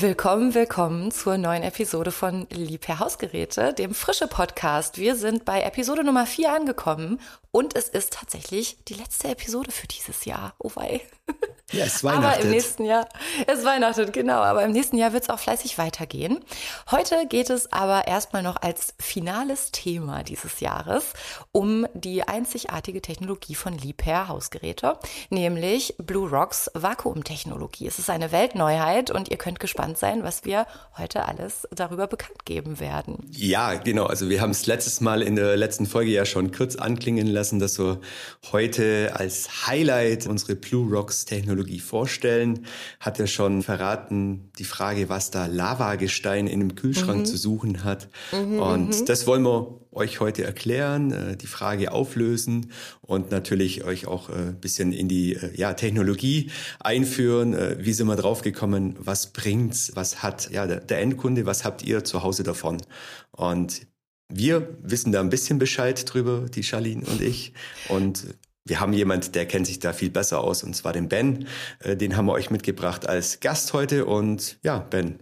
Willkommen, willkommen zur neuen Episode von Liebherr Hausgeräte, dem frische Podcast. Wir sind bei Episode Nummer 4 angekommen und es ist tatsächlich die letzte Episode für dieses Jahr. Oh wei. Ja, es weihnachtet. Aber im nächsten Jahr, es weihnachtet, genau, aber im nächsten Jahr wird es auch fleißig weitergehen. Heute geht es aber erstmal noch als finales Thema dieses Jahres um die einzigartige Technologie von Liebherr Hausgeräte, nämlich Blue Rocks Vakuumtechnologie. Es ist eine Weltneuheit und ihr könnt gespannt sein, was wir heute alles darüber bekannt geben werden. Ja, genau. Also wir haben es letztes Mal in der letzten Folge ja schon kurz anklingen lassen lassen, dass wir heute als Highlight unsere Blue Rocks Technologie vorstellen. Hat ja schon verraten, die Frage, was da Lavagestein in einem Kühlschrank mhm. zu suchen hat. Mhm, und mhm. das wollen wir euch heute erklären, äh, die Frage auflösen und natürlich euch auch ein äh, bisschen in die äh, ja, Technologie einführen. Wie sind wir draufgekommen? Was bringt's? Was hat ja, der Endkunde? Was habt ihr zu Hause davon? Und wir wissen da ein bisschen Bescheid drüber, die Charlene und ich. Und wir haben jemand, der kennt sich da viel besser aus, und zwar den Ben. Äh, den haben wir euch mitgebracht als Gast heute. Und ja, Ben,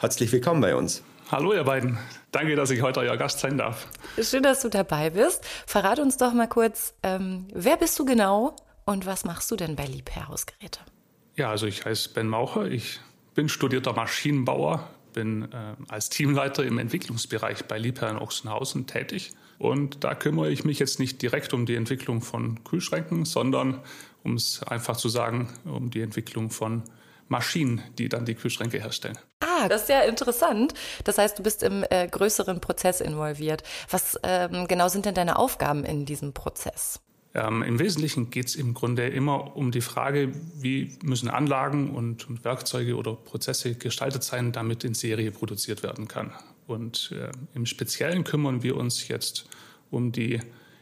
herzlich willkommen bei uns. Hallo ihr beiden. Danke, dass ich heute euer Gast sein darf. Schön, dass du dabei bist. Verrat uns doch mal kurz, ähm, wer bist du genau und was machst du denn bei Liebherr Hausgeräte? Ja, also ich heiße Ben Maucher. Ich bin studierter Maschinenbauer, bin äh, als Teamleiter im Entwicklungsbereich bei Liebherr in Ochsenhausen tätig. Und da kümmere ich mich jetzt nicht direkt um die Entwicklung von Kühlschränken, sondern, um es einfach zu sagen, um die Entwicklung von Maschinen, die dann die Kühlschränke herstellen. Ah, das ist ja interessant. Das heißt, du bist im äh, größeren Prozess involviert. Was ähm, genau sind denn deine Aufgaben in diesem Prozess? Ähm, Im Wesentlichen geht es im Grunde immer um die Frage, wie müssen Anlagen und, und, Werkzeuge oder Prozesse gestaltet sein, damit in Serie produziert werden kann. Und äh, im Speziellen kümmern wir uns jetzt um die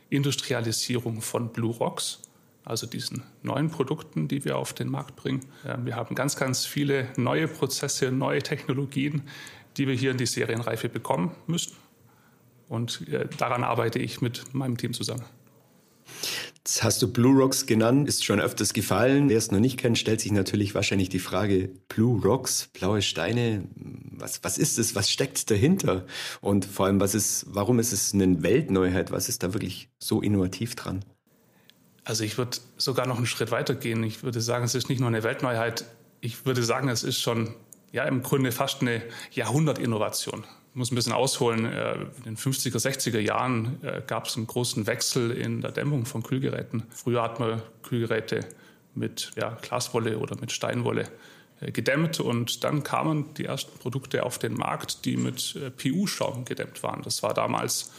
Industrialisierung von Blue Rocks, also diesen neuen Produkten, die wir auf den Markt bringen. Äh, wir haben ganz, ganz viele neue Prozesse, neue Technologien, die wir hier in die Serienreife bekommen müssen. Und äh, daran arbeite ich mit meinem Team zusammen. Jetzt hast du Blue Rocks genannt, ist schon öfters gefallen. Wer es noch nicht kennt, stellt sich natürlich wahrscheinlich die Frage, Blue Rocks, blaue Steine, was, was ist es, was steckt dahinter? Und vor allem, was ist, warum ist es eine Weltneuheit? Was ist da wirklich so innovativ dran? Also ich würde sogar noch einen Schritt weiter gehen. Ich würde sagen, es ist nicht nur eine Weltneuheit. Ich würde sagen, es ist schon ja im Grunde fast eine Jahrhundertinnovation muss ein bisschen ausholen. Äh, in den 50er, 60er Jahren äh, gab es einen großen Wechsel in der Dämmung von Kühlgeräten. Früher hat man Kühlgeräte mit ja, Glaswolle oder mit Steinwolle äh, gedämmt und dann kamen die ersten Produkte auf den Markt, die mit PU-Schaum gedämmt waren. Das war damals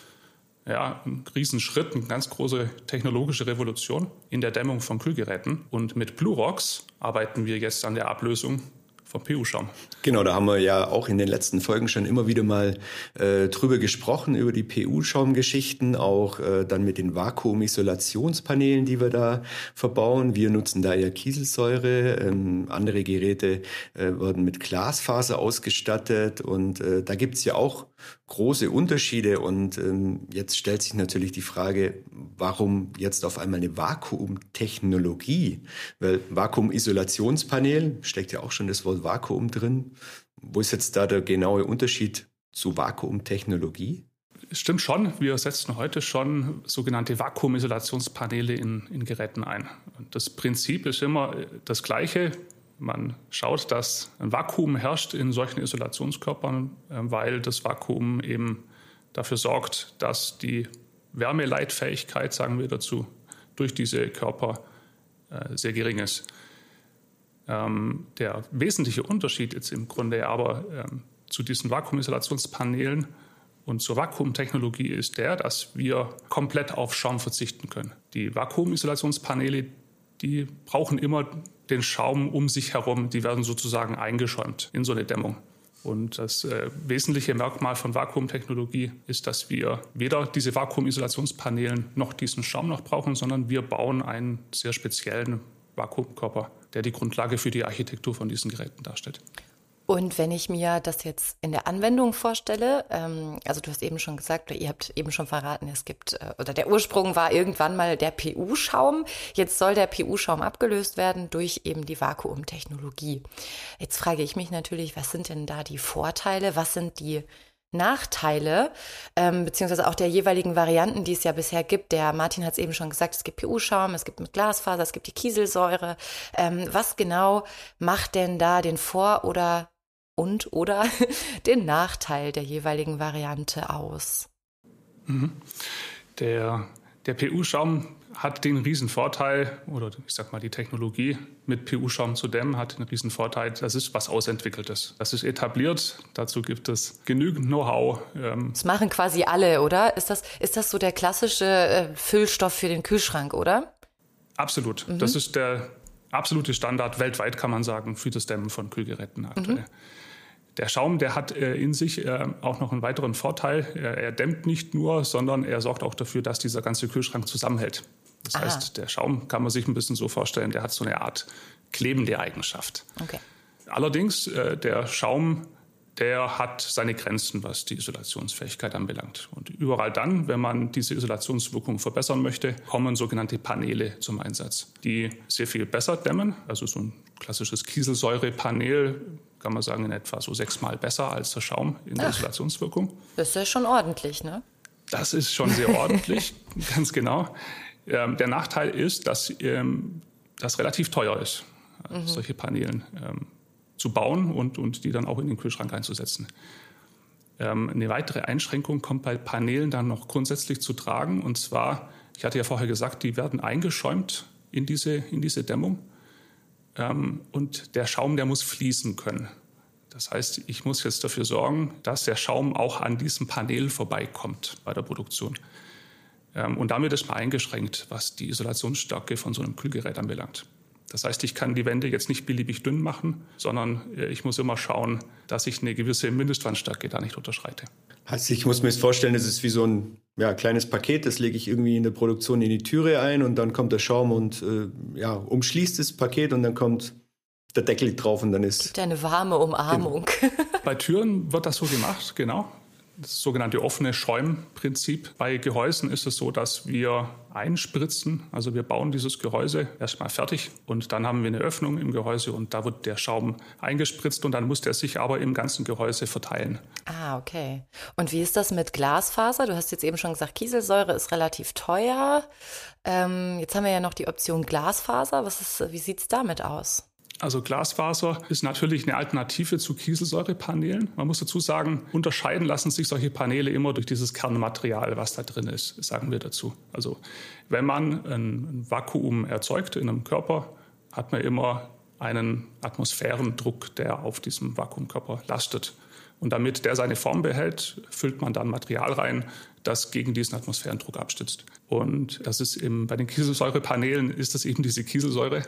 ja, ein Riesenschritt, eine ganz große technologische Revolution in der Dämmung von Kühlgeräten. Und mit Blue Rocks arbeiten wir jetzt an der Ablösung vom PU-Schaum. Genau, da haben wir ja auch in den letzten Folgen schon immer wieder mal äh, drüber gesprochen, über die PU-Schaumgeschichten, auch äh, dann mit den Vakuumisolationspanelen, die wir da verbauen. Wir nutzen da ja Kieselsäure, ähm, andere Geräte äh, werden mit Glasfaser ausgestattet und äh, da gibt's ja auch große Unterschiede und ähm, jetzt stellt sich natürlich die Frage, warum jetzt auf einmal eine Vakuumtechnologie? Weil Vakuumisolationspanel steckt ja auch schon das Wort Vakuum drin. Wo ist jetzt da der genaue Unterschied zu Vakuumtechnologie? Stimmt schon. Wir setzen heute schon sogenannte Vakuumisolationspaneele in, in Geräten ein. Und das Prinzip ist immer das gleiche. Man schaut, dass ein Vakuum herrscht in solchen Isolationskörpern, äh, weil das Vakuum eben dafür sorgt, dass die Wärmeleitfähigkeit, sagen wir dazu, durch diese Körper äh, sehr gering ist. Ähm, der wesentliche Unterschied jetzt im Grunde aber ähm, zu diesen Vakuumisolationspanelen und zur Vakuumtechnologie ist der, dass wir komplett auf Schaum verzichten können. Die Vakuumisolationspaneele, die brauchen immer den Schaum um sich herum. Die werden sozusagen eingeschäumt in so eine Dämmung. Und das äh, wesentliche Merkmal von Vakuumtechnologie ist, dass wir weder diese Vakuumisolationspanelen noch diesen Schaum noch brauchen, sondern wir bauen einen sehr speziellen Vakuumkörper, der die Grundlage für die Architektur von diesen Geräten darstellt. Und wenn ich mir das jetzt in der Anwendung vorstelle, ähm, also du hast eben schon gesagt, oder ihr habt eben schon verraten, es gibt, äh, oder der Ursprung war irgendwann mal der PU-Schaum. Jetzt soll der PU-Schaum abgelöst werden durch eben die Vakuumtechnologie. Jetzt frage ich mich natürlich, was sind denn da die Vorteile? Was sind die Nachteile, ähm, beziehungsweise auch der jeweiligen Varianten, die es ja bisher gibt. Der Martin hat es eben schon gesagt, es gibt PU-Schaum, es gibt mit Glasfaser, es gibt die Kieselsäure. Ähm, was genau macht denn da den Vor- oder und oder den Nachteil der jeweiligen Variante aus? Mhm. Der, der PU-Schaum hat den riesen Vorteil, oder ich sag mal, die Technologie mit PU-Schaum zu dämmen hat einen riesen Vorteil. Das ist was Ausentwickeltes. Das ist etabliert. Dazu gibt es genügend Know-how. Ähm. Das machen quasi alle, oder? Ist das, ist das so der klassische äh, Füllstoff für den Kühlschrank, oder? Absolut. Mhm. Das ist der absolute Standard weltweit, kann man sagen, für das Dämmen von Kühlgeräten aktuell. Mhm. Der Schaum, der hat äh, in sich äh, auch noch einen weiteren Vorteil. Er, er, dämmt nicht nur, sondern er sorgt auch dafür, dass dieser ganze Kühlschrank zusammenhält. Das Aha. heißt, der Schaum kann man sich ein bisschen so vorstellen, der hat so eine Art klebende Eigenschaft. Okay. Allerdings, äh, der Schaum, der hat seine Grenzen, was die Isolationsfähigkeit anbelangt. Und überall dann, wenn man diese Isolationswirkung verbessern möchte, kommen sogenannte Paneele zum Einsatz, die sehr viel besser dämmen. Also so ein klassisches Kieselsäurepanel kann man sagen, in etwa so sechsmal besser als der Schaum in der Ach, Isolationswirkung. Das ist ja schon ordentlich, ne? Das ist schon sehr ordentlich, ganz genau. Ähm, der Nachteil ist, dass ähm, das relativ teuer ist, mhm. solche Paneelen ähm, zu bauen und, und die dann auch in den Kühlschrank einzusetzen. Ähm, eine weitere Einschränkung kommt bei Paneelen dann noch grundsätzlich zu tragen. Und zwar, ich hatte ja vorher gesagt, die werden eingeschäumt in diese, in diese Dämmung. Ähm, und der Schaum, der muss fließen können. Das heißt, ich muss jetzt dafür sorgen, dass der Schaum auch an diesem Panel vorbeikommt bei der Produktion. Ähm, und damit ist man eingeschränkt, was die Isolationsstärke von so einem Kühlgerät anbelangt. Das heißt, ich kann die Wände jetzt nicht beliebig dünn machen, sondern äh, ich muss immer schauen, dass ich eine gewisse Mindestwandstärke da nicht unterschreite. Also ich muss mir jetzt vorstellen, das ist wie so ein ja, kleines Paket, das lege ich irgendwie in der Produktion in die Türe ein und dann kommt der Schaum und äh, ja, umschließt das Paket und dann kommt der Deckel drauf und dann ist. Gibt eine warme Umarmung. Genau. Bei Türen wird das so gemacht, genau das sogenannte offene Schäumprinzip. Bei Gehäusen ist es so, dass wir einspritzen, also wir bauen dieses Gehäuse erstmal fertig und dann haben wir eine Öffnung im Gehäuse und da wird der Schaum eingespritzt und dann muss der sich aber im ganzen Gehäuse verteilen. Ah, okay. Und wie ist das mit Glasfaser? Du hast jetzt eben schon gesagt, Kieselsäure ist relativ teuer. Ähm, jetzt haben wir ja noch die Option Glasfaser. Was ist, wie sieht es damit aus? Also Glasfaser ist natürlich eine Alternative zu Kieselsäurepanelen. Man muss dazu sagen, unterscheiden lassen sich solche Paneele immer durch dieses Kernmaterial, was da drin ist, sagen wir dazu. Also wenn man ein Vakuum erzeugt in einem Körper, hat man immer einen Atmosphärendruck, der auf diesem Vakuumkörper lastet. Und damit der seine Form behält, füllt man dann Material rein, das gegen diesen Atmosphärendruck abstützt. Und das ist im, bei den Kieselsäurepanelen ist das eben diese Kieselsäure.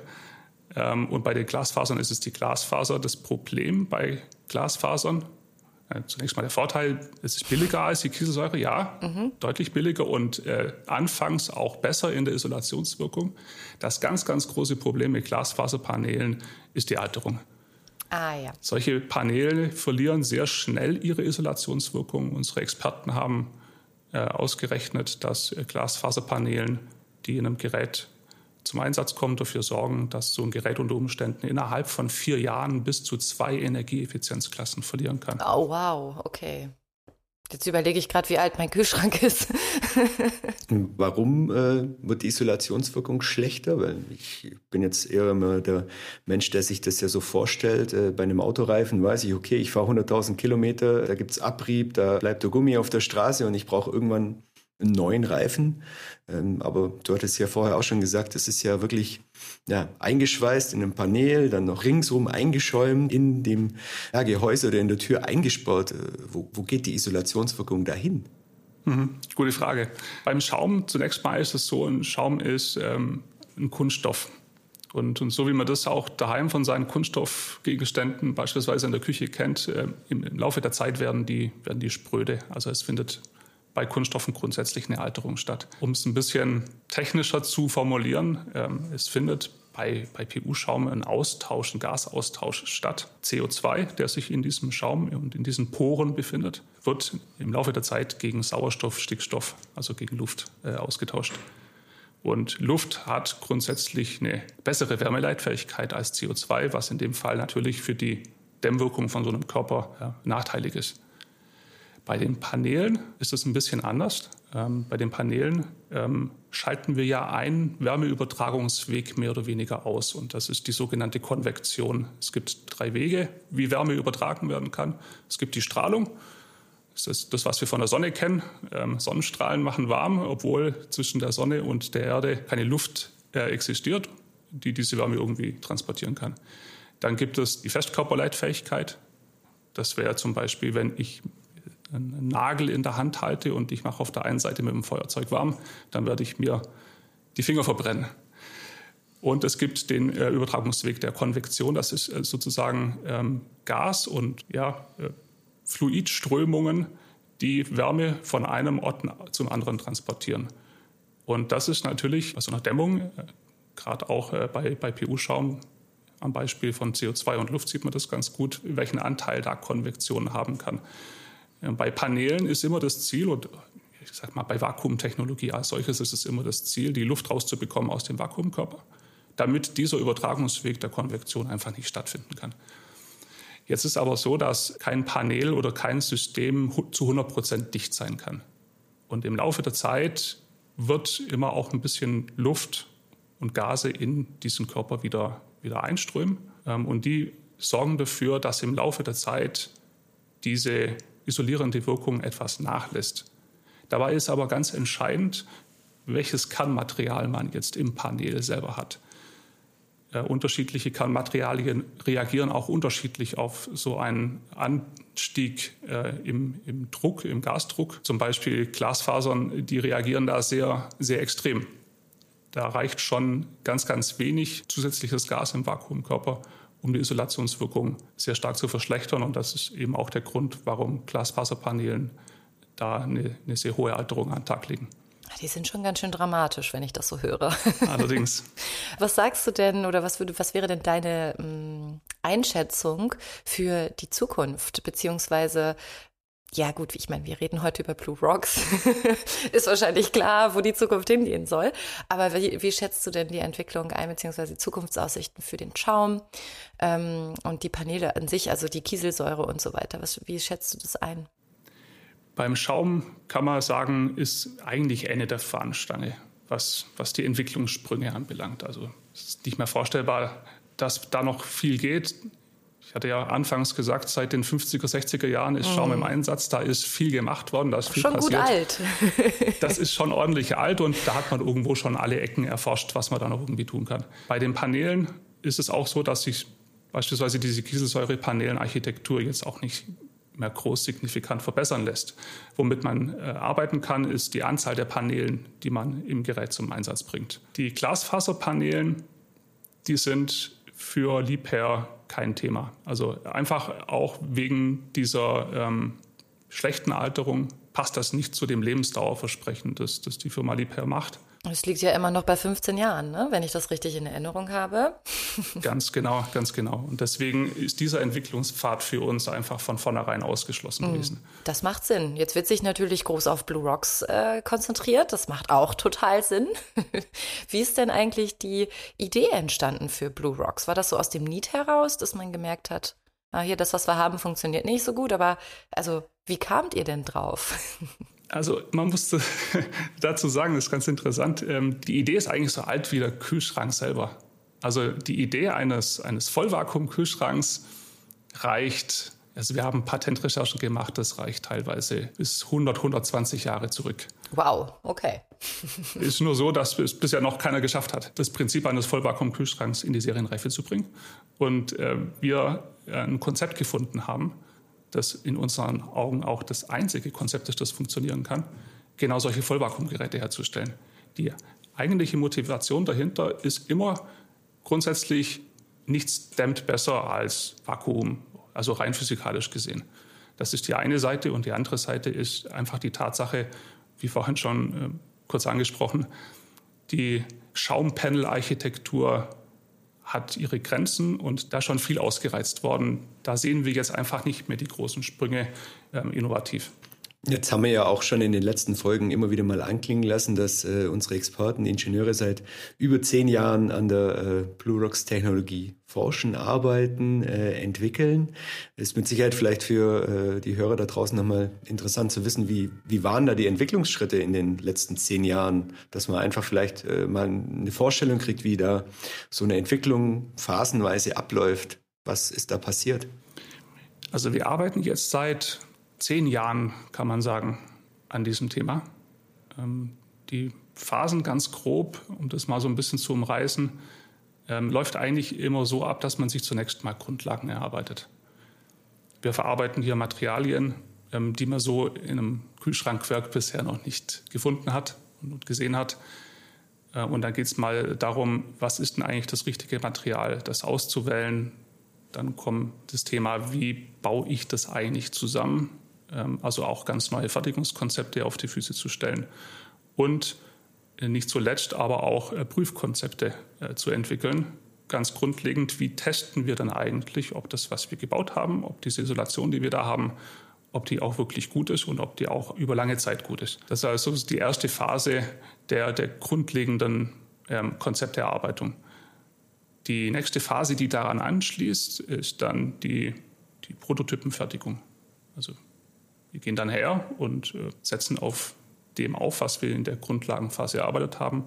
Ähm, und bei den Glasfasern ist es die Glasfaser. Das Problem bei Glasfasern, äh, zunächst mal der Vorteil, es ist billiger als die Kieselsäure, ja, mhm. deutlich billiger und äh, anfangs auch besser in der Isolationswirkung. Das ganz, ganz große Problem mit Glasfaserpanelen ist die Alterung. Ah, ja. Solche Paneele verlieren sehr schnell ihre Isolationswirkung. Unsere Experten haben äh, ausgerechnet, dass äh, Glasfaserpanelen, die in einem Gerät zum Einsatz kommen, dafür sorgen, dass so ein Gerät unter Umständen innerhalb von vier Jahren bis zu zwei Energieeffizienzklassen verlieren kann. Oh, wow, okay. Jetzt überlege ich gerade, wie alt mein Kühlschrank ist. Warum äh, wird die Isolationswirkung schlechter? Weil ich bin jetzt eher immer der Mensch, der sich das ja so vorstellt. Äh, bei einem Autoreifen weiß ich, okay, ich fahre 100.000 Kilometer, da gibt es Abrieb, da bleibt der Gummi auf der Straße und ich brauche irgendwann neuen Reifen. Ähm, aber du hattest ja vorher auch schon gesagt, es ist ja wirklich ja, eingeschweißt in einem Panel, dann noch ringsum eingeschäumt, in dem ja, Gehäuse oder in der Tür eingesperrt. Äh, wo, wo geht die Isolationswirkung dahin? Mhm, gute Frage. Beim Schaum zunächst mal ist es so, ein Schaum ist ähm, ein Kunststoff. Und, und, so wie man das auch daheim von seinen Kunststoffgegenständen beispielsweise in der Küche kennt, äh, im, im, Laufe der Zeit werden die, werden die spröde. Also es findet bei Kunststoffen grundsätzlich eine Alterung statt. Um es ein bisschen technischer zu formulieren, ähm, es findet bei, bei PU-Schaum ein Austausch, ein Gasaustausch statt. CO2, der sich in diesem Schaum und in diesen Poren befindet, wird im Laufe der Zeit gegen Sauerstoff, Stickstoff, also gegen Luft äh, ausgetauscht. Und Luft hat grundsätzlich eine bessere Wärmeleitfähigkeit als CO2, was in dem Fall natürlich für die Dämmwirkung von so einem Körper ja, nachteilig ist. Bei den Paneelen ist es ein bisschen anders. Ähm, bei den Paneelen ähm, schalten wir ja einen Wärmeübertragungsweg mehr oder weniger aus. Und das ist die sogenannte Konvektion. Es gibt drei Wege, wie Wärme übertragen werden kann. Es gibt die Strahlung. Das ist das, was wir von der Sonne kennen. Ähm, Sonnenstrahlen machen warm, obwohl zwischen der Sonne und der Erde keine Luft äh, existiert, die diese Wärme irgendwie transportieren kann. Dann gibt es die Festkörperleitfähigkeit. Das wäre zum Beispiel, wenn ich einen Nagel in der Hand halte und ich mache auf der einen Seite mit dem Feuerzeug warm, dann werde ich mir die Finger verbrennen. Und es gibt den äh, Übertragungsweg der Konvektion, das ist äh, sozusagen ähm, Gas und ja, äh, Fluidströmungen, die Wärme von einem Ort zum anderen transportieren. Und das ist natürlich bei so einer Dämmung, äh, gerade auch äh, bei, bei PU-Schaum, am Beispiel von CO2 und Luft sieht man das ganz gut, welchen Anteil da Konvektion haben kann. Bei Paneelen ist immer das Ziel, und ich sag mal, bei Vakuumtechnologie als solches ist es immer das Ziel, die Luft rauszubekommen aus dem Vakuumkörper, damit dieser Übertragungsweg der Konvektion einfach nicht stattfinden kann. Jetzt ist aber so, dass kein Panel oder kein System zu 100 Prozent dicht sein kann. Und im Laufe der Zeit wird immer auch ein bisschen Luft und Gase in diesen Körper wieder, wieder einströmen. Ähm, und die sorgen dafür, dass im Laufe der Zeit diese isolierende Wirkung etwas nachlässt. Dabei ist aber ganz entscheidend, welches Kernmaterial man jetzt im Panel selber hat. Äh, unterschiedliche Kernmaterialien reagieren auch unterschiedlich auf so einen Anstieg äh, im, im, Druck, im Gasdruck. Zum Beispiel Glasfasern, die reagieren da sehr, sehr extrem. Da reicht schon ganz, ganz wenig zusätzliches Gas im Vakuumkörper, um die Isolationswirkung sehr stark zu verschlechtern. Und das ist eben auch der Grund, warum Glasfaserpanelen da eine, eine sehr hohe Alterung an den Tag legen. Die sind schon ganz schön dramatisch, wenn ich das so höre. Allerdings. was sagst du denn oder was, würde, was wäre denn deine ähm, Einschätzung für die Zukunft? Beziehungsweise ja gut, ich meine, wir reden heute über Blue Rocks. ist wahrscheinlich klar, wo die Zukunft hingehen soll. Aber wie, wie schätzt du denn die Entwicklung ein, beziehungsweise die Zukunftsaussichten für den Schaum ähm, und die Paneele an sich, also die Kieselsäure und so weiter? Was, wie schätzt du das ein? Beim Schaum kann man sagen, ist eigentlich Ende der Fahnenstange, was, was die Entwicklungssprünge anbelangt. Also es ist nicht mehr vorstellbar, dass da noch viel geht. Ich hatte ja anfangs gesagt, seit den 50er, 60er Jahren ist Schaum im mhm. Einsatz. Da ist viel gemacht worden, da ist viel schon passiert. Gut alt. das ist schon ordentlich alt und da hat man irgendwo schon alle Ecken erforscht, was man da noch irgendwie tun kann. Bei den Paneelen ist es auch so, dass sich beispielsweise diese Kieselsäure-Panelenarchitektur jetzt auch nicht mehr groß signifikant verbessern lässt. Womit man äh, arbeiten kann, ist die Anzahl der Paneelen, die man im Gerät zum Einsatz bringt. Die Glasfaserpaneelen, die sind für Liebherr kein Thema. Also einfach auch wegen dieser ähm, schlechten Alterung passt das nicht zu dem Lebensdauerversprechen, das, das die Firma Liebherr macht. Es liegt ja immer noch bei 15 Jahren, ne? wenn ich das richtig in Erinnerung habe. ganz genau, ganz genau. Und deswegen ist dieser Entwicklungspfad für uns einfach von vornherein ausgeschlossen mm, gewesen. Das macht Sinn. Jetzt wird sich natürlich groß auf Blue Rocks äh, konzentriert. Das macht auch total Sinn. Wie ist denn eigentlich die Idee entstanden für Blue Rocks? War das so aus dem Need heraus, dass man gemerkt hat, ah, hier, das, was wir haben, funktioniert nicht so gut, aber also, wie kamt ihr denn drauf? Also man musste dazu sagen, das ist ganz interessant, ähm, die Idee ist eigentlich so alt wie der Kühlschrank selber. Also die Idee eines, eines Vollvakuum-Kühlschranks reicht, also wir haben Patentrecherchen gemacht, das reicht teilweise bis 100, 120 Jahre zurück. Wow, okay. ist nur so, dass es bisher noch keiner geschafft hat, das Prinzip eines Vollvakuum-Kühlschranks in die Serienreife zu bringen. Und äh, wir ein Konzept gefunden haben, das in unseren Augen auch das einzige Konzept ist, das funktionieren kann, genau solche Vollvakuumgeräte herzustellen. Die eigentliche Motivation dahinter ist immer grundsätzlich nichts dämmt besser als Vakuum, also rein physikalisch gesehen. Das ist die eine Seite und die andere Seite ist einfach die Tatsache, wie vorhin schon äh, kurz angesprochen, die Schaumpanel-Architektur hat ihre Grenzen und da schon viel ausgereizt worden. Da sehen wir jetzt einfach nicht mehr die großen Sprünge ähm, innovativ. Jetzt haben wir ja auch schon in den letzten Folgen immer wieder mal anklingen lassen, dass äh, unsere Experten, Ingenieure seit über zehn Jahren an der äh, Bluerox Technologie forschen, arbeiten, äh, entwickeln. Ist mit Sicherheit vielleicht für äh, die Hörer da draußen nochmal interessant zu wissen, wie, wie waren da die Entwicklungsschritte in den letzten zehn Jahren, dass man einfach vielleicht äh, mal eine Vorstellung kriegt, wie da so eine Entwicklung phasenweise abläuft. Was ist da passiert? Also wir arbeiten jetzt seit zehn Jahren, kann man sagen, an diesem Thema. Ähm, die Phasen ganz grob, um das mal so ein bisschen zu umreißen, ähm, läuft eigentlich immer so ab, dass man sich zunächst mal Grundlagen erarbeitet. Wir verarbeiten hier Materialien, ähm, die man so in einem Kühlschrankwerk bisher noch nicht gefunden hat und gesehen hat. Äh, und dann geht es mal darum, was ist denn eigentlich das richtige Material, das auszuwählen. Dann kommt das Thema, wie baue ich das eigentlich zusammen? Ähm, also auch ganz neue Fertigungskonzepte auf die Füße zu stellen. Und äh, nicht zuletzt aber auch äh, Prüfkonzepte äh, zu entwickeln. Ganz grundlegend, wie testen wir dann eigentlich, ob das, was wir gebaut haben, ob diese Isolation, die wir da haben, ob die auch wirklich gut ist und ob die auch über lange Zeit gut ist. Das ist also die erste Phase der, der grundlegenden ähm, Konzepterarbeitung. Die nächste Phase, die daran anschließt, ist dann die, die Prototypenfertigung. Also wir gehen dann her und äh, setzen auf dem auf, was wir in der Grundlagenphase erarbeitet haben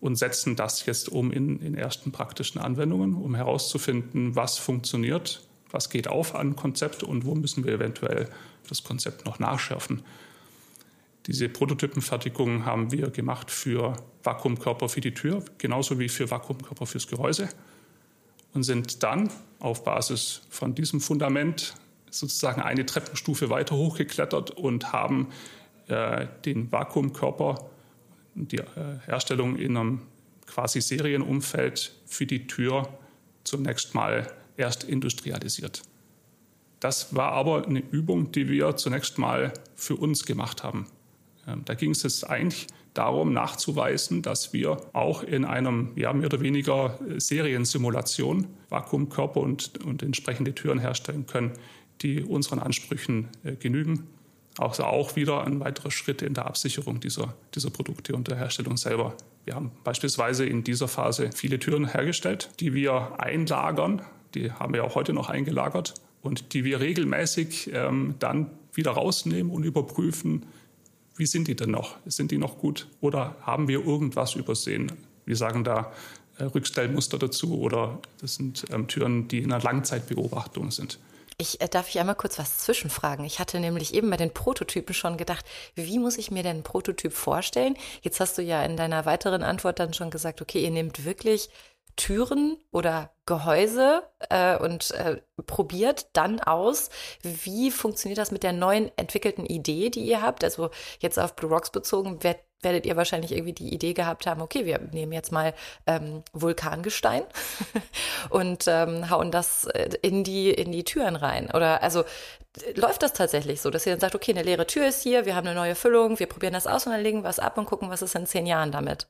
und setzen das jetzt um in, in ersten praktischen Anwendungen, um herauszufinden, was funktioniert, was geht auf an Konzept und wo müssen wir eventuell das Konzept noch nachschärfen. Diese Prototypenfertigung haben wir gemacht für Vakuumkörper für die Tür, genauso wie für Vakuumkörper fürs Gehäuse und sind dann auf Basis von diesem Fundament sozusagen eine Treppenstufe weiter hochgeklettert und haben äh, den Vakuumkörper, die äh, Herstellung in einem quasi Serienumfeld für die Tür zunächst mal erst industrialisiert. Das war aber eine Übung, die wir zunächst mal für uns gemacht haben. Ähm, da ging es eigentlich darum nachzuweisen, dass wir auch in einem ja, mehr oder weniger Seriensimulation Vakuumkörper und, und entsprechende Türen herstellen können, die unseren Ansprüchen äh, genügen. Also auch wieder ein weiterer Schritt in der Absicherung dieser, dieser Produkte und der Herstellung selber. Wir haben beispielsweise in dieser Phase viele Türen hergestellt, die wir einlagern. Die haben wir auch heute noch eingelagert und die wir regelmäßig ähm, dann wieder rausnehmen und überprüfen, wie sind die denn noch? Sind die noch gut oder haben wir irgendwas übersehen? Wir sagen da äh, Rückstellmuster dazu oder das sind ähm, Türen, die in einer Langzeitbeobachtung sind. Ich äh, darf ich einmal kurz was zwischenfragen. Ich hatte nämlich eben bei den Prototypen schon gedacht, wie muss ich mir denn einen Prototyp vorstellen? Jetzt hast du ja in deiner weiteren Antwort dann schon gesagt, okay, ihr nehmt wirklich Türen oder Gehäuse äh, und äh, probiert dann aus, wie funktioniert das mit der neuen entwickelten Idee, die ihr habt. Also jetzt auf Blue Rocks bezogen, wer werdet ihr wahrscheinlich irgendwie die Idee gehabt haben, okay, wir nehmen jetzt mal ähm, Vulkangestein und ähm, hauen das äh, in die, in die Türen rein. Oder also läuft das tatsächlich so, dass ihr dann sagt, okay, eine leere Tür ist hier, wir haben eine neue Füllung, wir probieren das aus und dann legen wir es ab und gucken, was ist in zehn Jahren damit.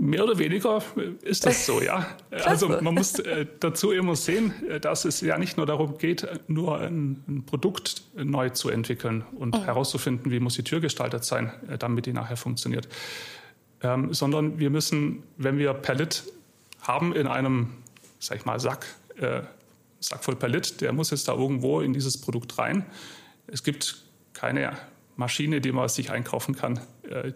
Mehr oder weniger ist das so, ja. also man muss äh, dazu immer sehen, äh, dass es ja nicht nur darum geht, nur ein, ein Produkt neu zu entwickeln und oh. herauszufinden, wie muss die Tür gestaltet sein, äh, damit die nachher funktioniert. Ähm, sondern wir müssen, wenn wir Perlit haben in einem, sag ich mal, Sack, äh, Sack voll Perlit, der muss jetzt da irgendwo in dieses Produkt rein. Es gibt keine Maschine, die man sich einkaufen kann,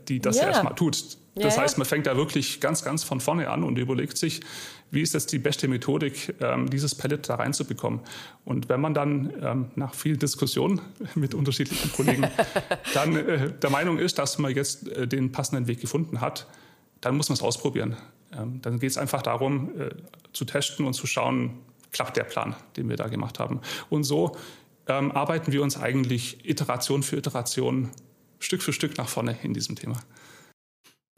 die das ja. erstmal tut. Das ja, heißt, man fängt da wirklich ganz, ganz von vorne an und überlegt sich, wie ist jetzt die beste Methodik, ähm, dieses Pellet da reinzubekommen. Und wenn man dann ähm, nach vielen Diskussionen mit unterschiedlichen Kollegen dann äh, der Meinung ist, dass man jetzt äh, den passenden Weg gefunden hat, dann muss man es ausprobieren. Ähm, dann geht es einfach darum, zu testen und zu schauen, klappt der Plan, den wir da gemacht haben. Und so arbeiten wir uns eigentlich Iteration für Iteration Stück für Stück nach vorne in diesem Thema.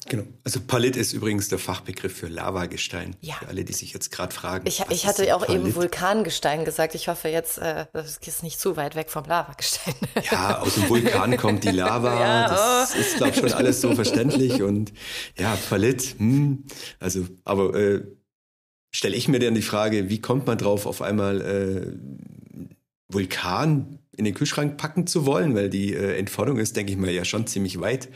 Genau. Also Palit ist übrigens der Fachbegriff für Lavagestein. Ja. Für alle, die sich jetzt gerade fragen. Ich, ich hatte auch Palit? eben Vulkangestein gesagt. Ich hoffe jetzt, äh, das ist nicht zu weit weg vom Lavagestein. Ja, aus dem Vulkan kommt die Lava. Ja, das oh. ist, glaube ich, schon alles so verständlich. Und ja, Palit, hm, also, aber äh, stelle ich mir dann die Frage, wie kommt man drauf, auf einmal äh, Vulkan in den Kühlschrank packen zu wollen, weil die äh, Entfernung ist, denke ich mal, ja schon ziemlich weit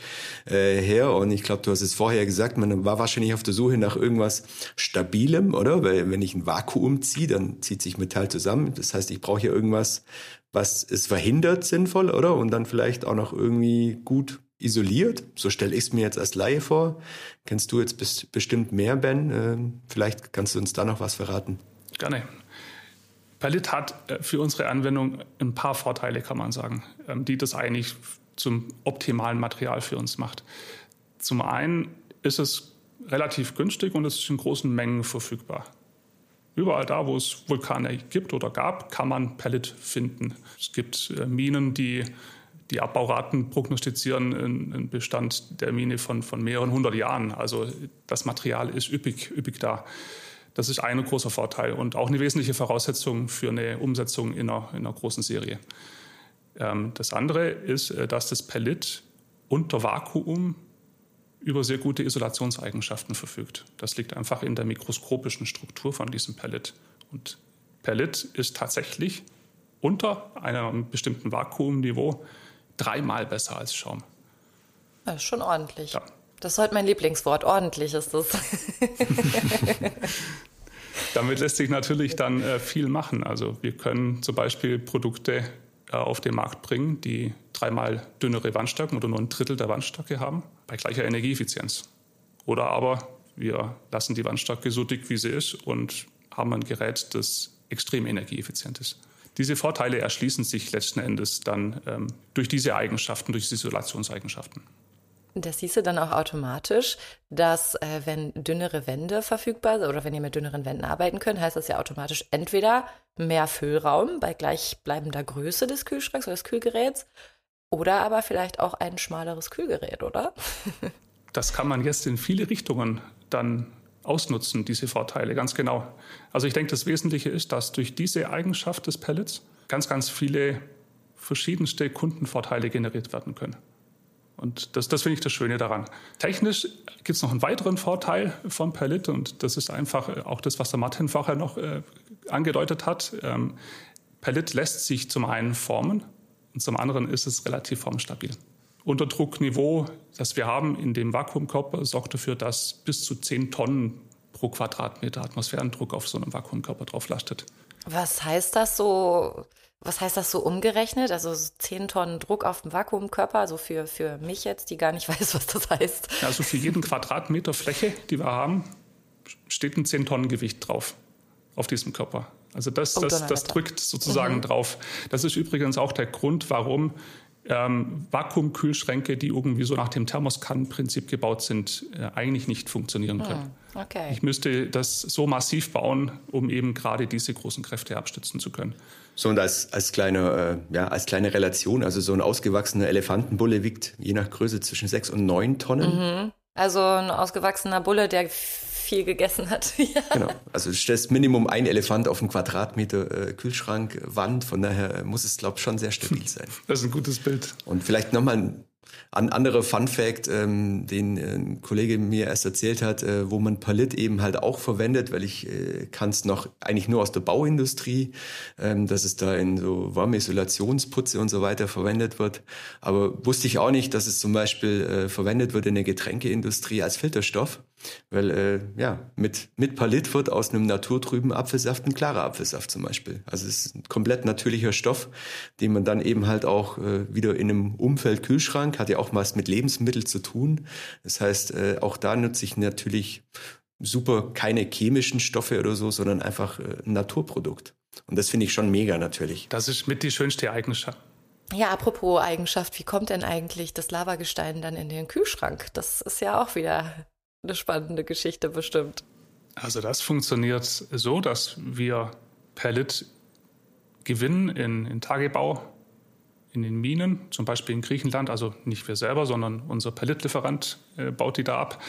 äh, her. Und ich glaube, du hast es vorher gesagt, man war wahrscheinlich auf der Suche nach irgendwas Stabilem, oder? Weil wenn ich ein Vakuum ziehe, dann zieht sich Metall zusammen. Das heißt, ich brauche ja irgendwas, was es verhindert, sinnvoll, oder? Und dann vielleicht auch noch irgendwie gut isoliert. So stelle ich es mir jetzt als Laie vor. Kennst du jetzt bestimmt mehr, Ben? Äh, vielleicht kannst du uns da noch was verraten. Gerne. Pellet hat äh, für unsere Anwendung ein paar Vorteile, kann man sagen, ähm, die das eigentlich zum optimalen Material für uns macht. Zum einen ist es relativ günstig und es ist in großen Mengen verfügbar. Überall da, wo es Vulkane gibt oder gab, kann man Pellet finden. Es gibt äh, Minen, die die Abbauraten prognostizieren einen Bestand der Mine von, von mehreren hundert Jahren. Also das Material ist üppig, üppig da. Das ist ein großer Vorteil und auch eine wesentliche Voraussetzung für eine Umsetzung in einer, in einer großen Serie. Ähm, das andere ist, äh, dass das Pellet unter Vakuum über sehr gute Isolationseigenschaften verfügt. Das liegt einfach in der mikroskopischen Struktur von diesem Pellet. Und Pellet ist tatsächlich unter einem bestimmten Vakuumniveau dreimal besser als Schaum. Das ist schon ordentlich. Ja. Das ist heute mein Lieblingswort. Ordentlich ist das. Damit lässt sich natürlich dann äh, viel machen. Also wir können zum Beispiel Produkte äh, auf den Markt bringen, die dreimal dünnere Wandstärken oder nur ein Drittel der Wandstärke haben, bei gleicher Energieeffizienz. Oder aber wir lassen die Wandstärke so dick, wie sie ist und haben ein Gerät, das extrem energieeffizient ist. Diese Vorteile erschließen sich letzten Endes dann ähm, durch diese Eigenschaften, durch diese Isolationseigenschaften. Das du dann auch automatisch, dass äh, wenn dünnere Wände verfügbar sind oder wenn ihr mit dünneren Wänden arbeiten könnt, heißt das ja automatisch entweder mehr Füllraum bei gleichbleibender Größe des Kühlschranks oder des Kühlgeräts oder aber vielleicht auch ein schmaleres Kühlgerät, oder? das kann man jetzt in viele Richtungen dann ausnutzen, diese Vorteile, ganz genau. Also ich denke, das Wesentliche ist, dass durch diese Eigenschaft des Pellets ganz, ganz viele verschiedenste Kundenvorteile generiert werden können. Und das, das finde ich das Schöne daran. Technisch gibt es noch einen weiteren Vorteil vom Pellet und das ist einfach äh, auch das, was der Martin vorher noch äh, angedeutet hat. Ähm, Pellet lässt sich zum einen formen und zum anderen ist es relativ formstabil. Unterdruckniveau, das wir haben in dem Vakuumkörper, sorgt dafür, dass bis zu 10 Tonnen pro Quadratmeter Atmosphärendruck auf so einem Vakuumkörper drauf lastet. Was heißt das so? Was heißt das so umgerechnet? Also 10 Tonnen Druck auf dem Vakuumkörper, also für, für mich jetzt, die gar nicht weiß, was das heißt. Also für jeden Quadratmeter Fläche, die wir haben, steht ein 10 Tonnen Gewicht drauf auf diesem Körper. Also das, oh, das, das drückt sozusagen mhm. drauf. Das ist übrigens auch der Grund, warum ähm, Vakuumkühlschränke, die irgendwie so nach dem Thermoskannenprinzip gebaut sind, äh, eigentlich nicht funktionieren können. Hm, okay. Ich müsste das so massiv bauen, um eben gerade diese großen Kräfte abstützen zu können. So und als, als, kleine, äh, ja, als kleine Relation, also so ein ausgewachsener Elefantenbulle wiegt je nach Größe zwischen sechs und neun Tonnen. Mhm. Also ein ausgewachsener Bulle, der viel gegessen hat. ja. Genau. Also du stellst Minimum ein Elefant auf einen Quadratmeter äh, Kühlschrank, Wand. Von daher muss es, glaube ich, schon sehr stabil sein. Das ist ein gutes Bild. Und vielleicht nochmal ein an anderer Fun Fact, ähm, den äh, ein Kollege mir erst erzählt hat, äh, wo man Palit eben halt auch verwendet, weil ich äh, kann es noch eigentlich nur aus der Bauindustrie, ähm, dass es da in so Warmesolationsputze und so weiter verwendet wird. Aber wusste ich auch nicht, dass es zum Beispiel äh, verwendet wird in der Getränkeindustrie als Filterstoff. Weil äh, ja, mit, mit Palit wird aus einem naturtrüben Apfelsaft ein klarer Apfelsaft zum Beispiel. Also es ist ein komplett natürlicher Stoff, den man dann eben halt auch äh, wieder in einem Umfeld Kühlschrank, hat ja auch was mit Lebensmitteln zu tun. Das heißt, äh, auch da nutze ich natürlich super keine chemischen Stoffe oder so, sondern einfach äh, ein Naturprodukt. Und das finde ich schon mega natürlich. Das ist mit die schönste Eigenschaft. Ja, apropos Eigenschaft, wie kommt denn eigentlich das Lavagestein dann in den Kühlschrank? Das ist ja auch wieder eine spannende Geschichte bestimmt. Also das funktioniert so, dass wir Pellet gewinnen in, in Tagebau, in den Minen, zum Beispiel in Griechenland, also nicht wir selber, sondern unser Pelletlieferant äh, baut die da ab.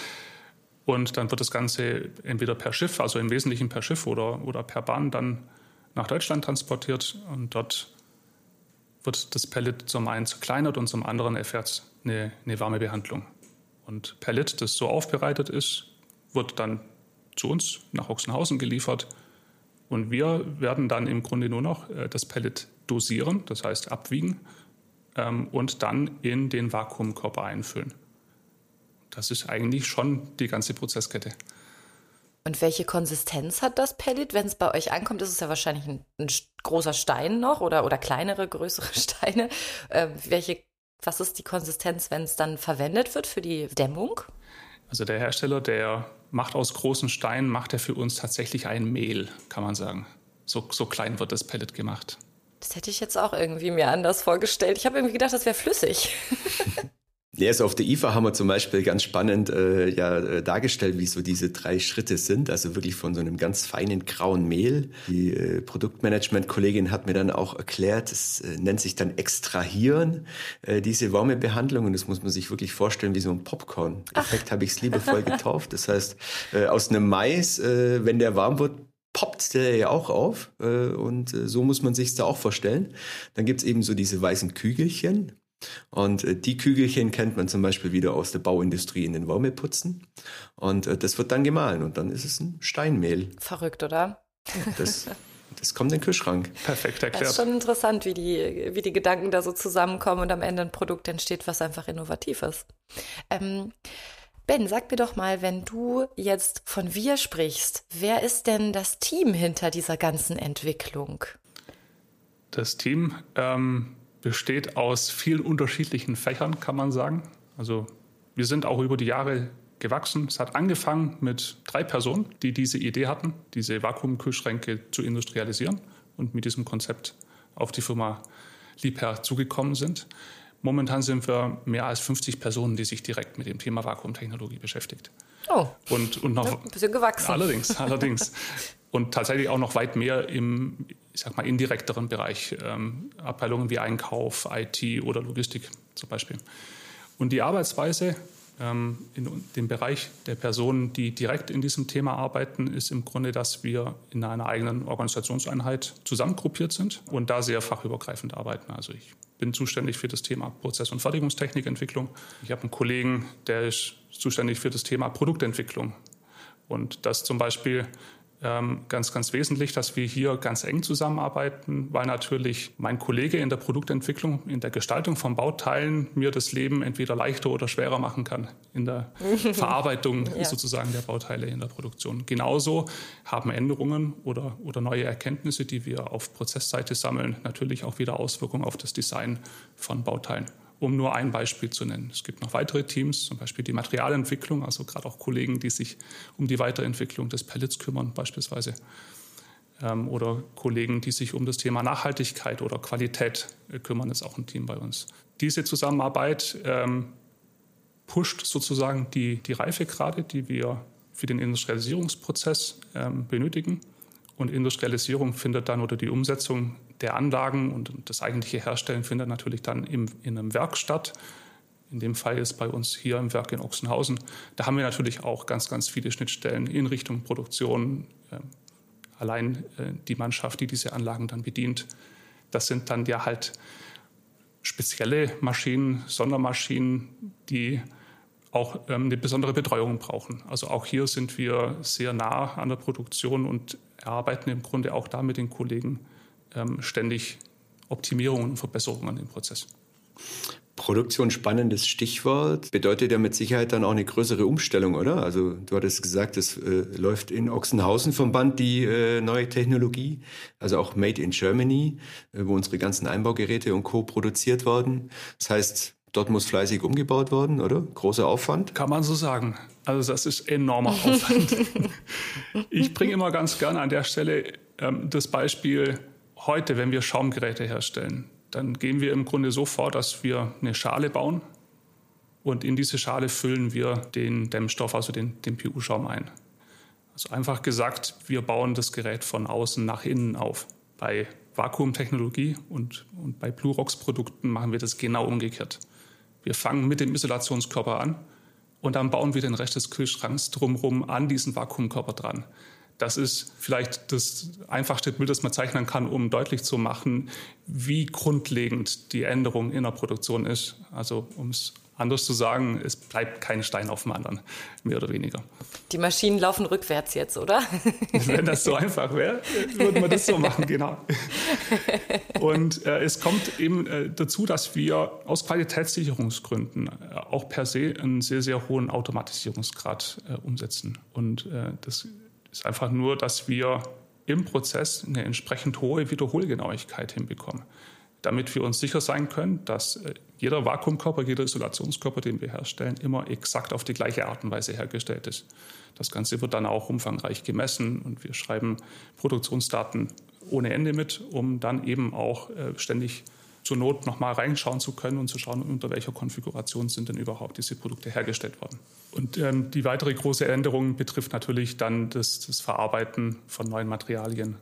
Und dann wird das Ganze entweder per Schiff, also im Wesentlichen per Schiff oder, oder per Bahn dann nach Deutschland transportiert. Und dort wird das Pellet zum einen zerkleinert und zum anderen erfährt eine, eine warme Behandlung. Und Pellet, das so aufbereitet ist, wird dann zu uns nach Ochsenhausen geliefert. Und wir werden dann im Grunde nur noch äh, das Pellet dosieren, das heißt abwiegen ähm, und dann in den Vakuumkörper einfüllen. Das ist eigentlich schon die ganze Prozesskette. Und welche Konsistenz hat das Pellet? Wenn es bei euch ankommt, ist es ja wahrscheinlich ein, ein großer Stein noch oder, oder kleinere, größere Steine. Äh, welche, was ist die Konsistenz, wenn es dann verwendet wird für die Dämmung? Also der Hersteller, der macht aus großen Steinen, macht er für uns tatsächlich ein Mehl, kann man sagen. So, so klein wird das Pellet gemacht. Das hätte ich jetzt auch irgendwie mir anders vorgestellt. Ich habe irgendwie gedacht, das wäre flüssig. Ja, also auf der IFA haben wir zum Beispiel ganz spannend äh, ja, äh, dargestellt, wie so diese drei Schritte sind. Also wirklich von so einem ganz feinen grauen Mehl. Die äh, Produktmanagement-Kollegin hat mir dann auch erklärt, es äh, nennt sich dann Extrahieren, äh, diese Wärmebehandlung. Und das muss man sich wirklich vorstellen wie so ein Popcorn-Effekt, habe ich es liebevoll getauft. Das heißt, äh, aus einem Mais, äh, wenn der warm wird, poppt der ja auch auf äh, und äh, so muss man sich da auch vorstellen. Dann gibt's eben so diese weißen Kügelchen und äh, die Kügelchen kennt man zum Beispiel wieder aus der Bauindustrie in den Wärmeputzen und äh, das wird dann gemahlen und dann ist es ein Steinmehl. Verrückt, oder? Das, das kommt in den Kühlschrank. Perfekt erklärt. Das ist schon interessant, wie die, wie die Gedanken da so zusammenkommen und am Ende ein Produkt entsteht, was einfach innovativ ist. Ähm, Ben, sag mir doch mal, wenn du jetzt von wir sprichst, wer ist denn das Team hinter dieser ganzen Entwicklung? Das Team ähm, besteht aus vielen unterschiedlichen Fächern, kann man sagen. Also wir sind auch über die Jahre gewachsen. Es hat angefangen mit drei Personen, die diese Idee hatten, diese Vakuumkühlschränke zu industrialisieren und mit diesem Konzept auf die Firma Liebherr zugekommen sind. Momentan sind wir mehr als 50 Personen, die sich direkt mit dem Thema Vakuumtechnologie beschäftigt. Oh. Und, und noch ein bisschen gewachsen. Allerdings, allerdings. und tatsächlich auch noch weit mehr im, ich sag mal, indirekteren Bereich. Ähm, Abteilungen wie Einkauf, IT oder Logistik zum Beispiel. Und die Arbeitsweise ähm, in dem Bereich der Personen, die direkt in diesem Thema arbeiten, ist im Grunde, dass wir in einer eigenen Organisationseinheit zusammengruppiert sind und da sehr fachübergreifend arbeiten. Also ich bin zuständig für das Thema Prozess- und Fertigungstechnikentwicklung. Ich habe einen Kollegen, der ist zuständig für das Thema Produktentwicklung. Und das zum Beispiel ganz, ganz wesentlich, dass wir hier ganz eng zusammenarbeiten, weil natürlich mein Kollege in der Produktentwicklung, in der Gestaltung von Bauteilen mir das Leben entweder leichter oder schwerer machen kann in der Verarbeitung ja. sozusagen der Bauteile in der Produktion. Genauso haben Änderungen oder, oder neue Erkenntnisse, die wir auf Prozessseite sammeln, natürlich auch wieder Auswirkungen auf das Design von Bauteilen um nur ein Beispiel zu nennen. Es gibt noch weitere Teams, zum Beispiel die Materialentwicklung, also gerade auch Kollegen, die sich um die Weiterentwicklung des Pellets kümmern beispielsweise. Ähm, oder Kollegen, die sich um das Thema Nachhaltigkeit oder Qualität äh, kümmern, ist auch ein Team bei uns. Diese Zusammenarbeit ähm, pusht sozusagen die, die Reifegrade, die wir für den Industrialisierungsprozess ähm, benötigen. Und Industrialisierung findet dann oder die Umsetzung der Anlagen und das eigentliche Herstellen findet natürlich dann im, in einem Werk statt. In dem Fall ist bei uns hier im Werk in Ochsenhausen. Da haben wir natürlich auch ganz, ganz viele Schnittstellen in Richtung Produktion. Äh, allein äh, die Mannschaft, die diese Anlagen dann bedient, das sind dann ja halt spezielle Maschinen, Sondermaschinen, die auch ähm, eine besondere Betreuung brauchen. Also auch hier sind wir sehr nah an der Produktion und erarbeiten im Grunde auch da mit den Kollegen ähm, ständig Optimierungen und Verbesserungen im Prozess. Produktion spannendes Stichwort. Bedeutet ja mit Sicherheit dann auch eine größere Umstellung, oder? Also du hattest gesagt, es äh, läuft in Ochsenhausen vom Band die äh, neue Technologie, also auch Made in Germany, äh, wo unsere ganzen Einbaugeräte und Co. produziert werden. Das heißt, dort muss fleißig umgebaut werden, oder? Großer Aufwand? Kann man so sagen. Also das ist enormer Aufwand. ich bringe immer ganz gerne an der Stelle ähm, das Beispiel, heute, wenn wir Schaumgeräte herstellen, dann gehen wir im Grunde so vor, dass wir eine Schale bauen und in diese Schale füllen wir den Dämmstoff, also den, den PU-Schaum ein. Also einfach gesagt, wir bauen das Gerät von außen nach innen auf. Bei Vakuumtechnologie und, und bei Blurox-Produkten machen wir das genau umgekehrt. Wir fangen mit dem Isolationskörper an und dann bauen wir den Rest des Kühlschranks drumherum an diesen Vakuumkörper dran. Das ist vielleicht das einfachste Bild, das man zeichnen kann, um deutlich zu machen, wie grundlegend die Änderung in der Produktion ist. Also um es anders zu sagen, es bleibt kein Stein auf dem anderen, mehr oder weniger. Die Maschinen laufen rückwärts jetzt, oder? Wenn das so einfach wäre, würden wir das so machen, genau. Und äh, es kommt eben äh, dazu, dass wir aus Qualitätssicherungsgründen äh, auch per se einen sehr, sehr hohen Automatisierungsgrad äh, umsetzen. Und äh, das ist einfach nur, dass wir im Prozess eine entsprechend hohe Wiederholgenauigkeit hinbekommen damit wir uns sicher sein können, dass äh, jeder Vakuumkörper, jeder Isolationskörper, den wir herstellen, immer exakt auf die gleiche Art und Weise hergestellt ist. Das Ganze wird dann auch umfangreich gemessen und wir schreiben Produktionsdaten ohne Ende mit, um dann eben auch äh, ständig zur Not nochmal reinschauen zu können und zu schauen, unter welcher Konfiguration sind denn überhaupt diese Produkte hergestellt worden. Und ähm, die weitere große Änderung betrifft natürlich dann das, das Verarbeiten von neuen Materialien.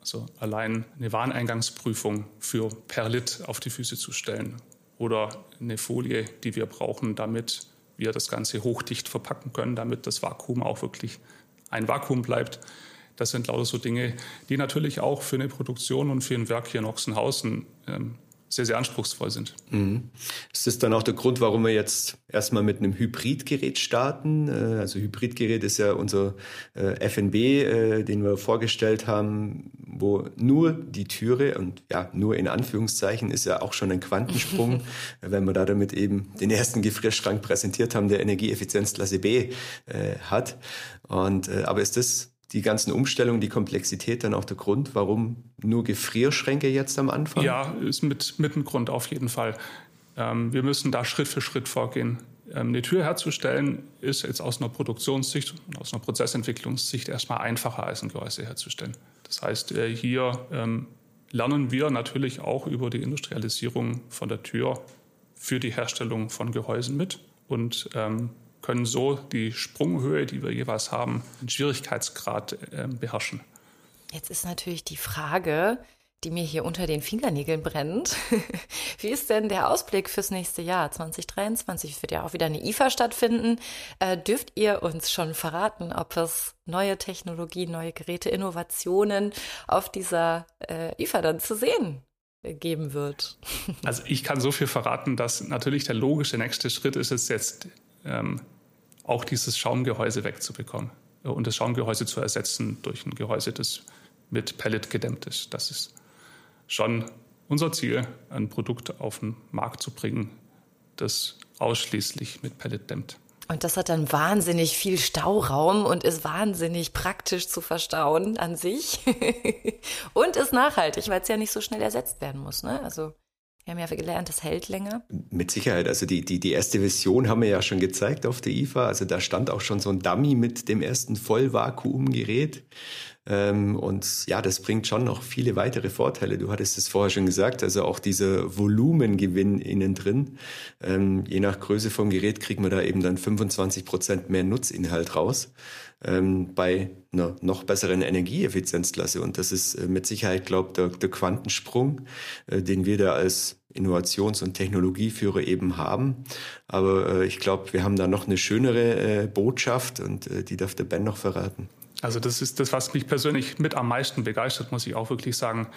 Also allein eine Wareneingangsprüfung für Perlit auf die Füße zu stellen oder eine Folie, die wir brauchen, damit wir das Ganze hochdicht verpacken können, damit das Vakuum auch wirklich ein Vakuum bleibt. Das sind lauter so Dinge, die natürlich auch für eine Produktion und für ein Werk hier in Ochsenhausen ähm, sehr, sehr anspruchsvoll sind. Mhm. Ist das dann auch der Grund, warum wir jetzt erstmal mit einem Hybridgerät starten? Äh, also Hybridgerät ist ja unser äh, FNB, äh, den wir vorgestellt haben, wo nur die Türe und ja, nur in Anführungszeichen ist ja auch schon ein Quantensprung, wenn wir da damit eben den ersten Gefrierschrank präsentiert haben, der Energieeffizienzklasse B hat. Und, aber ist das die ganzen Umstellungen, die Komplexität dann auch der Grund, warum nur Gefrierschränke jetzt am Anfang? Ja, ist mit, mit ein Grund auf jeden Fall. Ähm, wir müssen da Schritt für Schritt vorgehen. Ähm, eine Tür herzustellen ist jetzt aus einer Produktionssicht und aus einer Prozessentwicklungssicht erstmal einfacher als ein Gehäuse herzustellen. Das heißt, äh, hier ähm, lernen wir natürlich auch über die Industrialisierung von der Tür für die Herstellung von Gehäusen mit und ähm, können so die Sprunghöhe, die wir jeweils haben, den Schwierigkeitsgrad äh, beherrschen. Jetzt ist natürlich die Frage, die mir hier unter den Fingernägeln brennt. Wie ist denn der Ausblick fürs nächste Jahr 2023? Wird ja auch wieder eine IFA stattfinden. Äh, dürft ihr uns schon verraten, ob es neue Technologien, neue Geräte, Innovationen auf dieser äh, IFA dann zu sehen geben wird? Also ich kann so viel verraten, dass natürlich der logische nächste Schritt ist es jetzt ähm, auch dieses Schaumgehäuse wegzubekommen äh, und das Schaumgehäuse zu ersetzen durch ein Gehäuse, das mit Pellet gedämmt ist. Das ist schon unser Ziel, ein Produkt auf den Markt zu bringen, das ausschließlich mit Pellet dämmt. Und das hat dann wahnsinnig viel Stauraum und ist wahnsinnig praktisch zu verstauen an sich. und ist nachhaltig, weil es ja nicht so schnell ersetzt werden muss. Ne? Also wir haben ja gelernt, das hält länger. Mit Sicherheit. Also die, die, die erste Version haben wir ja schon gezeigt auf der IFA. Also da stand auch schon so ein Dummy mit dem ersten Vollvakuumgerät. Ähm, und ja, das bringt schon noch viele weitere Vorteile. Du hattest es vorher schon gesagt, also auch dieser Volumengewinn innen drin. Ähm, je nach Größe vom Gerät kriegt man da eben dann 25 Prozent mehr Nutzinhalt raus ähm, bei einer noch besseren Energieeffizienzklasse. Und das ist äh, mit Sicherheit, glaube ich, der, der Quantensprung, äh, den wir da als Innovations- und Technologieführer eben haben. Aber äh, ich glaube, wir haben da noch eine schönere äh, Botschaft und äh, die darf der Ben noch verraten. Also das ist das, was mich persönlich mit am meisten begeistert, muss ich auch wirklich sagen.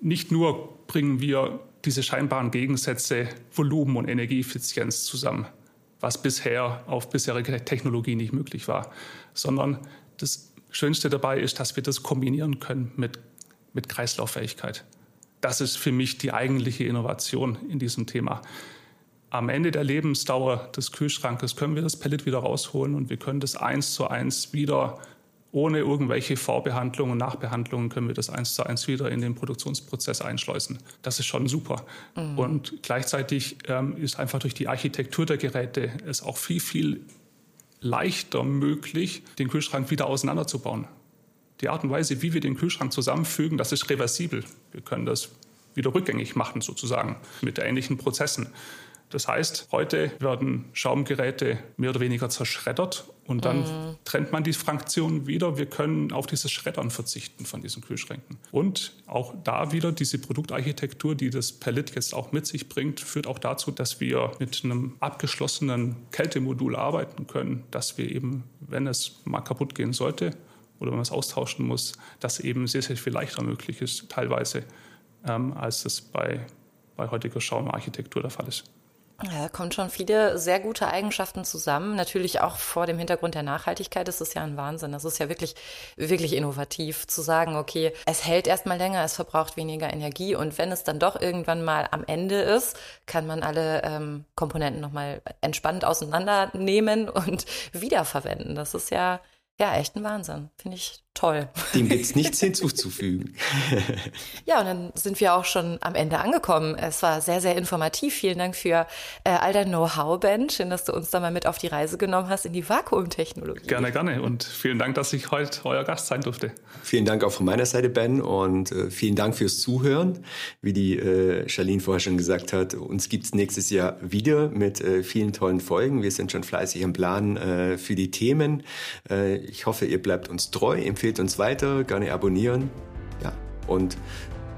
Nicht nur bringen wir diese scheinbaren Gegensätze Volumen und Energieeffizienz zusammen, was bisher auf bisherige Technologie nicht möglich war, sondern das Schönste dabei ist, dass wir das kombinieren können mit, mit Kreislauffähigkeit. Das ist für mich die eigentliche Innovation in diesem Thema. Am Ende der Lebensdauer des Kühlschrankes können wir das Pellet wieder rausholen und wir können das eins zu eins wieder ohne irgendwelche Vorbehandlungen und Nachbehandlungen können wir das eins zu eins wieder in den Produktionsprozess einschleusen. Das ist schon super. Mhm. Und gleichzeitig ähm, ist einfach durch die Architektur der Geräte es auch viel, viel leichter möglich, den Kühlschrank wieder auseinanderzubauen. Die Art und Weise, wie wir den Kühlschrank zusammenfügen, das ist reversibel. Wir können das wieder rückgängig machen, sozusagen, mit ähnlichen Prozessen. Das heißt, heute werden Schaumgeräte mehr oder weniger zerschreddert und dann mm. trennt man die Fraktion wieder. Wir können auf dieses Schreddern verzichten von diesen Kühlschränken. Und auch da wieder diese Produktarchitektur, die das Pellet jetzt auch mit sich bringt, führt auch dazu, dass wir mit einem abgeschlossenen Kältemodul arbeiten können, dass wir eben, wenn es mal kaputt gehen sollte oder wenn man es austauschen muss, das eben sehr, sehr viel leichter möglich ist, teilweise, ähm, als es bei, bei heutiger Schaumarchitektur der Fall ist. Ja, kommt schon viele sehr gute Eigenschaften zusammen. Natürlich auch vor dem Hintergrund der Nachhaltigkeit ist es ja ein Wahnsinn. Das ist ja wirklich, wirklich innovativ zu sagen, okay, es hält erstmal länger, es verbraucht weniger Energie und wenn es dann doch irgendwann mal am Ende ist, kann man alle ähm, Komponenten nochmal entspannt auseinandernehmen und wiederverwenden. Das ist ja, ja echt ein Wahnsinn. Finde ich toll. Dem gibt es nichts hinzuzufügen. ja, und dann sind wir auch schon am Ende angekommen. Es war sehr, sehr informativ. Vielen Dank für äh, all dein Know-how, Ben. Schön, dass du uns da mal mit auf die Reise genommen hast in die Vakuumtechnologie. Gerne, gerne. Und vielen Dank, dass ich heute euer Gast sein durfte. Vielen Dank auch von meiner Seite, Ben. Und äh, vielen Dank fürs Zuhören. Wie die äh, Charlene vorher schon gesagt hat, uns gibt es nächstes Jahr wieder mit äh, vielen tollen Folgen. Wir sind schon fleißig im Plan äh, für die Themen. Äh, ich hoffe, ihr bleibt uns treu. Empfehlt empfehlt uns weiter, gerne abonnieren. Ja, und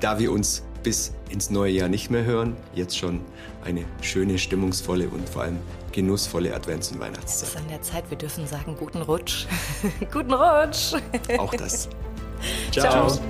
da wir uns bis ins neue Jahr nicht mehr hören, jetzt schon eine schöne, stimmungsvolle und vor allem genussvolle Advents- und Weihnachtszeit. Es ist an der Zeit, wir dürfen sagen, guten Rutsch. guten Rutsch. Auch das. Ciao. Ciao.